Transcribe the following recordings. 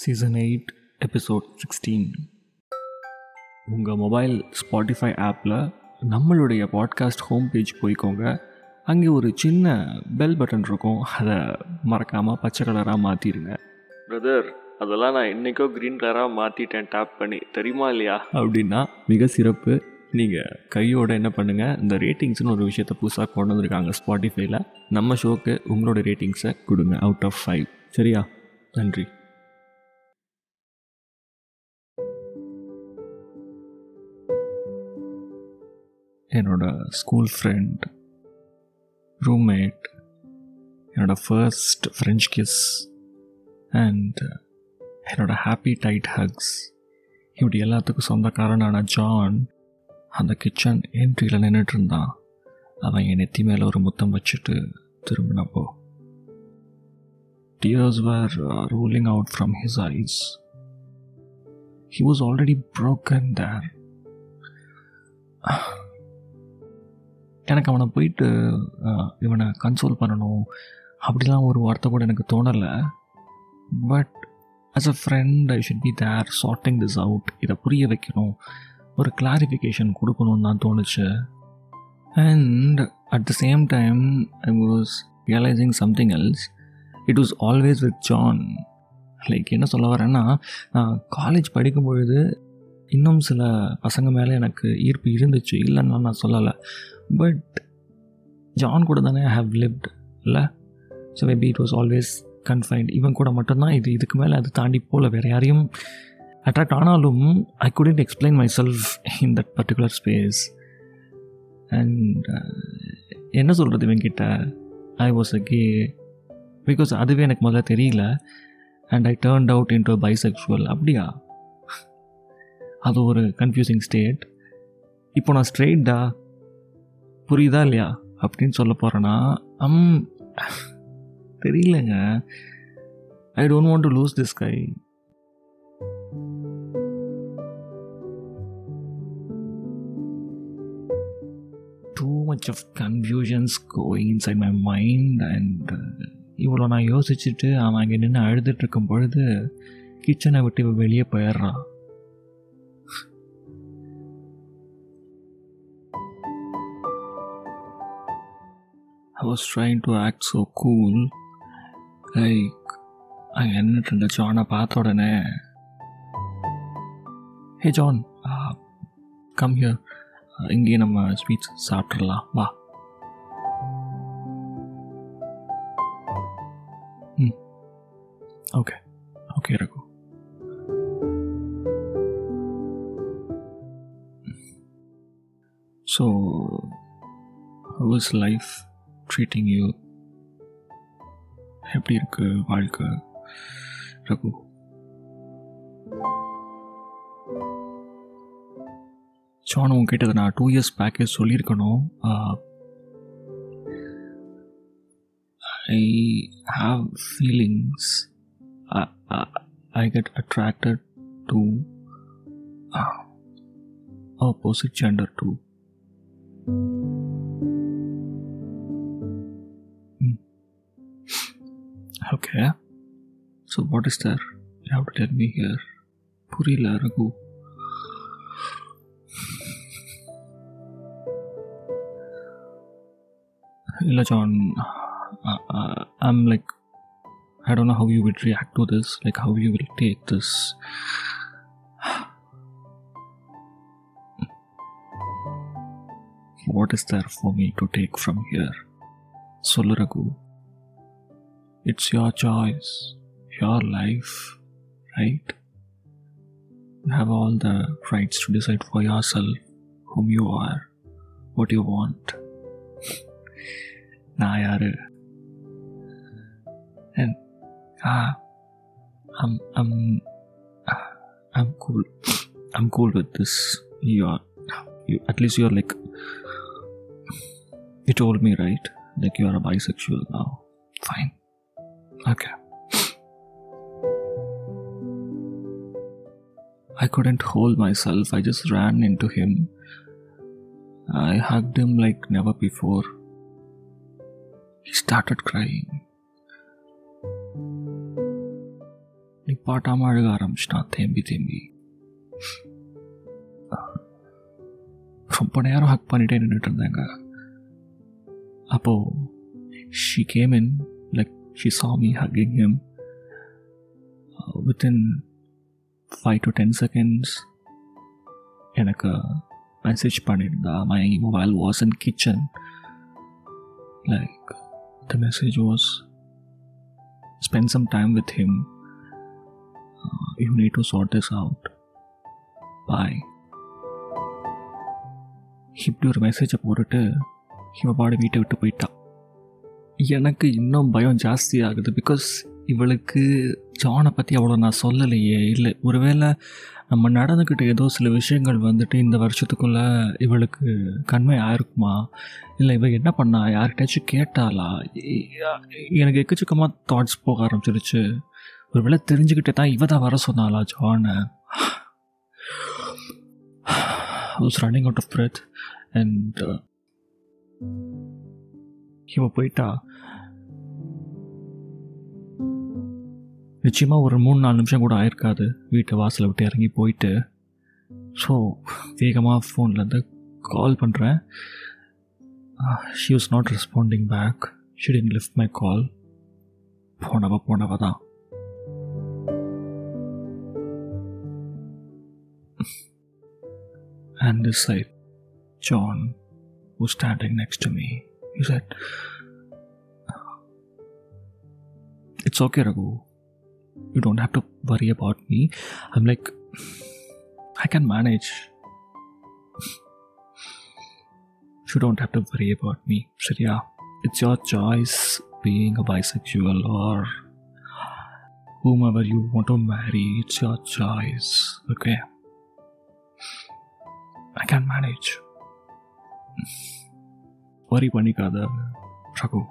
Season eight episode sixteen. உங்கள் mobile Spotify ஆப்பில் நம்மளுடைய பாட்காஸ்ட் ஹோம் பேஜ் போய்க்கோங்க. அங்கே ஒரு சின்ன பெல் பட்டன் இருக்கும். அதை மறக்காமல் பச்சை கலராக மாற்றிடுங்க பிரதர் அதெல்லாம் நான் என்றைக்கோ க்ரீன் கலராக மாற்றிட்டேன் டேப் பண்ணி. தெரியுமா இல்லையா? அப்படின்னா மிக சிறப்பு. நீங்கள் கையோட என்ன பண்ணுங்கள் இந்த ரேட்டிங்ஸ்னு ஒரு விஷயத்தை புதுசாக கொண்டு வந்திருக்காங்க ஸ்பாட்டிஃபைல நம்ம ஷோக்கு உங்களோட ரேட்டிங்ஸை கொடுங்க. அவுட் ஆஃப் ஃபைவ் சரியா? நன்றி. என்னோட ஸ்கூல் ஃப்ரெண்ட் ரூம்மேட் என்னோட ஃபர்ஸ்ட் ஃப்ரெஞ்ச் கிஸ் அண்ட் என்னோட ஹாப்பி டைட் ஹக்ஸ் இப்படி எல்லாத்துக்கும் சொந்தக்காரனான ஜான் அந்த கிச்சன் என்ட்ரியில் நின்றுட்டு இருந்தான் அவன் என் நெத்தி மேலே ஒரு முத்தம் வச்சுட்டு திரும்பினப்போ tears were uh, rolling out from his eyes. He was already broken there. எனக்கு அவனை போயிட்டு இவனை கன்சோல் பண்ணணும் அப்படிலாம் ஒரு வார்த்தை கூட எனக்கு தோணலை. But as a friend I should be there sorting this out இதை புரிய வைக்கணும். ஒரு கிளாரிஃபிகேஷன் கொடுக்கணும்னு தான் தோணுச்சு. And at the same time I was realising something else it was always with John like என்ன சொல்ல வரேன்னா நான் காலேஜ் படிக்கும் பொழுது இன்னும் சில பசங்க மேலே எனக்கு ஈர்ப்பு இருந்துச்சு. இல்லைன்னு நான் சொல்லலை. பட் ஜான் கூட தானே ஹேவ் லிவ்ட் இல்லை? So maybe it was always confined இவன் கூட மட்டும்தான். இது இதுக்கு மேலே அது தாண்டி போல். வேறு யாரையும் அட்ராக்ட் ஆனாலும் I couldn't explain myself in that particular space and என்ன சொல்கிறது இவங்கிட்ட I was a gay because அதுவே எனக்கு முதல்ல தெரியல. And I turned out into bisexual அப்படியா? அது ஒரு கன்ஃபியூசிங் ஸ்டேட் இப்போ நான் ஸ்ட்ரெயிட்டா புரியுதா இல்லையா? அப்படின்னு சொல்ல போகிறேன்னா அம் தெரியலங்க. I don't want to lose this guy too much of confusions going inside my mind and uh, இவ்வளோ நான் யோசிச்சுட்டு அவன் அங்கே நின்று அழுதுட்டு இருக்கும் பொழுது கிச்சனை விட்டு இவன் வெளியே போயிடுறான். I was trying to act so cool. Like, அங்கே நின்றுட்டு இருந்த ஜானை பார்த்த உடனே ஹே ஜான் கம் ஹியர் இங்கேயே நம்ம ஸ்வீட்ஸ் சாப்பிட்றலாம் வா ம் okay okay Raghu so how is life treating you எப்படி இருக்கு வாழ்க்கை ரகு ஜான் உங்ககிட்ட இதை நான் டூ இயர்ஸ் பேக்கேஜ் சொல்லியிருக்கணும் I have feelings I get attracted to opposite gender to Okay. So what is there? You have to tell me here. Puri la ragu. John, uh, uh, I'm like, I don't know how you would react to this, like how you will take this. what is there for me to take from here? Solaragu. It's your choice your life right You have all the rights to decide for yourself whom you are, what you want. நான் யாரு and ah I'm I'm I'm cool I'm cool with this you are you at least you're like you told me right like you are a bisexual now fine okay I couldn't hold myself I just ran into him I hugged him like never before He started crying. நீ நிப்பாட்டாமல் அழுக ஆரம்பிச்சிட்டான் தேம்பி தேம்பி ரொம்ப நேரம் ஹக் பண்ணிட்டே நின்றுட்டு இருந்தாங்க அப்போது she came in like she saw me hugging him within five to ten seconds எனக்கு மெசேஜ் பண்ணியிருந்தா my mobile was in kitchen like the message was spend some time with him you need to sort this out boy இப்படி ஒரு மெசேஜை போட்டுட்டு இவன் பாடி வீட்டை விட்டு போயிட்டான் எனக்கு இன்னும் பயம் ஜாஸ்தி ஆகுது பிகாஸ் இவளுக்கு ஜானை பற்றி அவ்வளோ நான் சொல்லலையே இல்லை. ஒருவேளை நம்ம நடந்துக்கிட்ட ஏதோ சில விஷயங்கள் வந்துட்டு இந்த வருஷத்துக்குள்ளே இவளுக்கு கண்மை ஆயிருக்குமா? இல்லை இவள் என்ன பண்ணா? யார்கிட்டயாச்சும் கேட்டாளா? எனக்கு எக்கச்சக்கமாக தாட்ஸ் போக ஆரம்பிச்சிருச்சு. ஒருவேளை தெரிஞ்சுக்கிட்டே தான் இவ தான் வர சொன்னாளா ஜானை I was running out of breath and uh, இவ போயிட்டா? நிச்சயமாக ஒரு மூணு நாலு நிமிஷம் கூட ஆயிருக்காது. வீட்டை வாசலை விட்டு இறங்கி போயிட்டு. ஸோ வேகமாக ஃபோன்லேருந்து கால் பண்ணுறேன் she was not responding back she didn't lift my call போனவ போனவ தான். And this side, John was standing next to me. He said, It's okay, Raghu. You don't have to worry about me. I'm like, I can manage. You don't have to worry about me. He said, Yeah, it's your choice being a bisexual or whomever you want to marry. It's your choice, okay? I can manage. வரி பண்ணிக்காத ரகு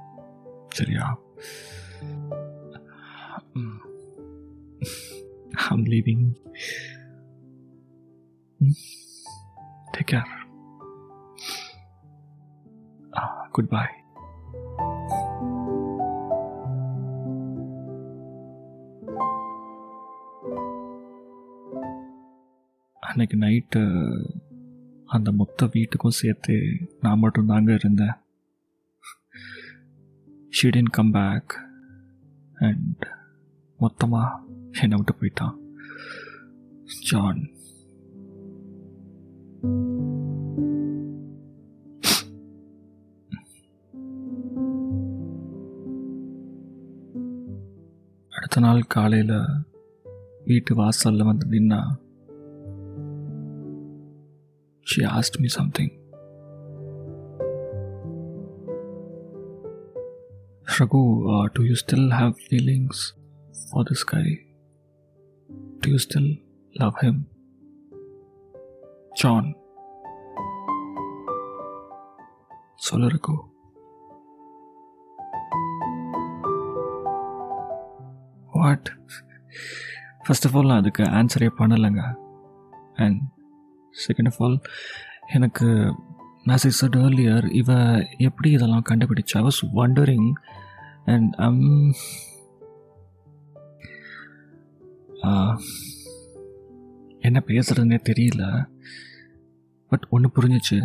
சரியா I'm leaving take care good bye அன்னைக்கு night அந்த மொத்த வீட்டுக்கும் சேர்த்து நான் மட்டும் தாங்க இருந்தேன் ஷீடின் கம் பேக் அண்ட் மொத்தமாக என்னை விட்டு போயிட்டான். ஜான் அடுத்த நாள் காலையில் வீட்டு வாசலில் வந்து நின்னா she asked me something. Raghu, uh, do you still have feelings for this guy? Do you still love him? John. சொல்லு Raghu what first of all நான் அதுக்கு ஆன்சரே பண்ணலைங்க அண்ட் செகண்ட் ஆஃப் ஆல் எனக்கு ஆஸ் இ சட் ஏர்லியர் இவ எப்படி இதெல்லாம் கண்டுபிடிச்சா I was wondering and um என்ன பேசுறதுனே தெரியல பட் ஒன்று புரிஞ்சிச்சு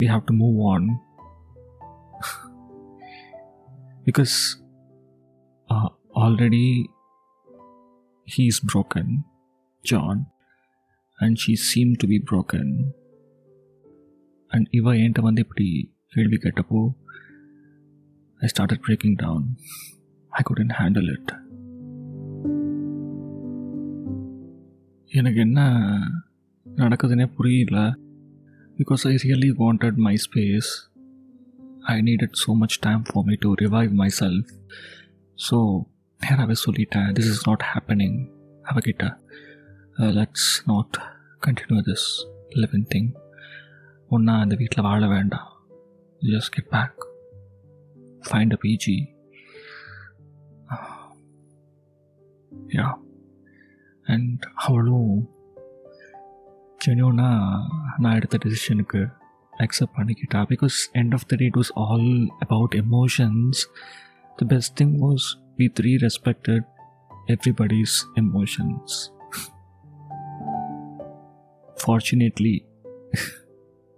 we have to move on because uh, already he's broken John and she seemed to be broken and இவ என்கிட்ட வந்து இப்படி கேள்வி கேட்டப்போ I started breaking down I couldn't handle it எனக்கு என்ன நடக்குதுன்னே புரியல because I really wanted my space I needed so much time for me to revive myself so நேராகவே சொல்லிட்டேன் திஸ் இஸ் நாட் ஹேப்பனிங் அவகிட்ட Let's not continue this living thing ஒன்றா அந்த வீட்டில் வாழ வேண்டாம் just get back find a PG yeah and அவளும் ஜென்யூனாக நான் எடுத்த டெசிஷனுக்கு அக்செப்ட் பண்ணிக்கிட்டா because end of the day it was all about emotions the best thing was we three respected everybody's emotions. Fortunately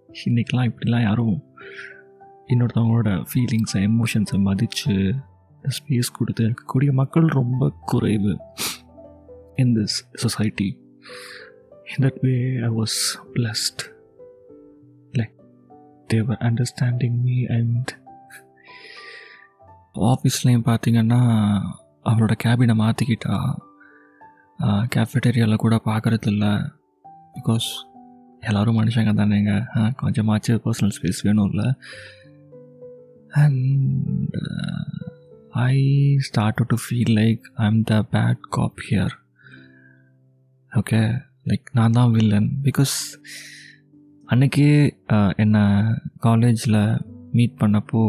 இன்றைக்கெலாம் இப்படிலாம் யாரும் இன்னொருத்தவங்களோட ஃபீலிங்ஸை எமோஷன்ஸை மதித்து ஸ்பேஸ் கொடுத்து இருக்கக்கூடிய மக்கள் ரொம்ப குறைவு in this society in that way I was blessed like they were understanding me and ஆஃபீஸ்லேயும் பார்த்தீங்கன்னா அவரோட கேபினை மாற்றிக்கிட்டா கேஃபெட்டேரியாவில் கூட பார்க்குறதில்லை பிகாஸ் எல்லோரும் மனுஷங்க தானேங்க. கொஞ்சமாச்சு பர்சனல் ஸ்பேஸ் வேணும்ல. And I start to feel like I am the bad cop here okay like நான் தான் வில்லன் பிகாஸ் அன்றைக்கே என்னை காலேஜில் மீட் பண்ணப்போ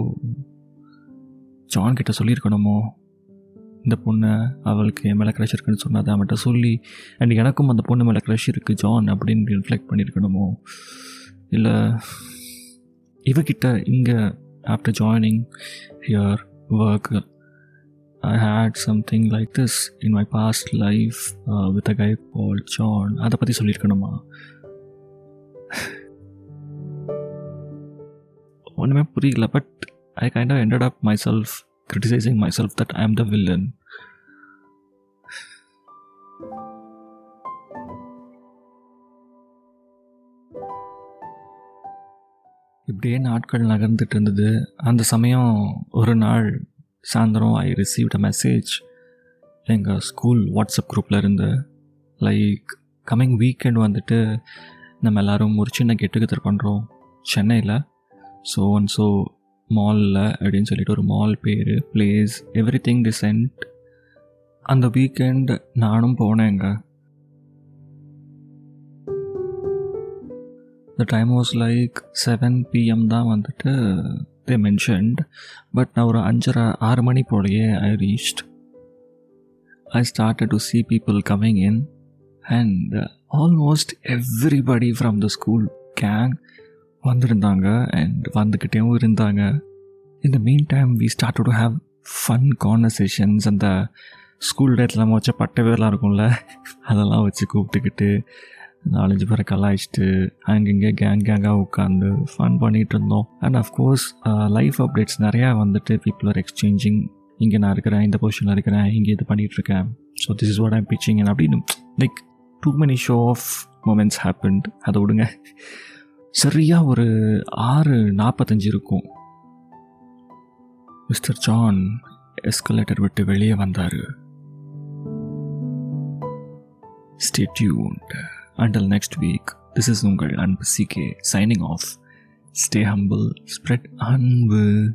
ஜான் கிட்ட சொல்லியிருக்கணுமோ? இந்த பொண்ணை அவளுக்கு என் மேலே க்ரஷ் இருக்குன்னு சொன்னதை அவன்கிட்ட சொல்லி அண்ட் எனக்கும் அந்த பொண்ணு மேலே க்ரஷ் இருக்குது ஜான் அப்படின்னு ரிஃப்ளெக்ட் பண்ணியிருக்கணுமோ? இல்லை இவகிட்ட இங்கே after joining here work I had something like this in my past life with a guy Paul John அதை பற்றி சொல்லியிருக்கணுமா? ஒன்றுமே புரியல but I kind of ended up myself criticizing myself that I am the villain. இப்படியே நாட்கள் நகர்ந்துட்டு இருந்தது. அந்த சமயம் ஒரு நாள் சாயந்தரம் ஐ ரிசீவ்ட் அ மெசேஜ் எங்கள் ஸ்கூல் வாட்ஸ்அப் குரூப்பில் இருந்து. லைக் கம்மிங் வீக்கெண்ட் வந்துட்டு நம்ம எல்லோரும் ஒரு சின்ன கெட்டுக்கத்தர் பண்ணுறோம் சென்னையில் ஸோ அண்ட் ஸோ மாலில் அப்படின்னு சொல்லிட்டு ஒரு mall fair place everything decent அந்த வீக்கெண்ட் நானும் போனேங்க. The time was like seven PM தான் வந்துட்டு தே மென்ஷன்ட் பட் நான் ஒரு அஞ்சரை ஆறு மணி போலயே I reached I started to see people coming in and almost everybody from the school gang வந்திருந்தாங்க அண்ட் வந்துக்கிட்டேவும் இருந்தாங்க. இந்த meantime we start to have fun conversations அந்த ஸ்கூல் டேட்டில் நம்ம வச்ச பட்டவேலாம் இருக்கும்ல அதெல்லாம் வச்சு கூப்பிட்டுக்கிட்டு நாலஞ்சு பேரை கலாய்ச்சிட்டு அங்கங்கே கேங் கேங்காக உட்காந்து ஃபன் பண்ணிகிட்டு இருந்தோம். அண்ட் அஃப்கோர்ஸ் லைஃப் அப்டேட்ஸ் நிறையா வந்துட்டு பீப்புள் ஆர் எக்ஸ்சேஞ்சிங் இங்கே நான் இருக்கிறேன் இந்த பொசிஷனில் இருக்கிறேன் இங்கே இது பண்ணிகிட்ருக்கேன் so this is what I'm bitching அப்படின்னு like too many show off moments happened அதை விடுங்க. சரியாக ஒரு ஆறு நாற்பத்தஞ்சு இருக்கும். மிஸ்டர் ஜான் எஸ்கலேட்டர் விட்டு வெளியே வந்தார். Stay tuned until next week this is உங்கள் அன்பு CK signing off stay humble spread அன்பு.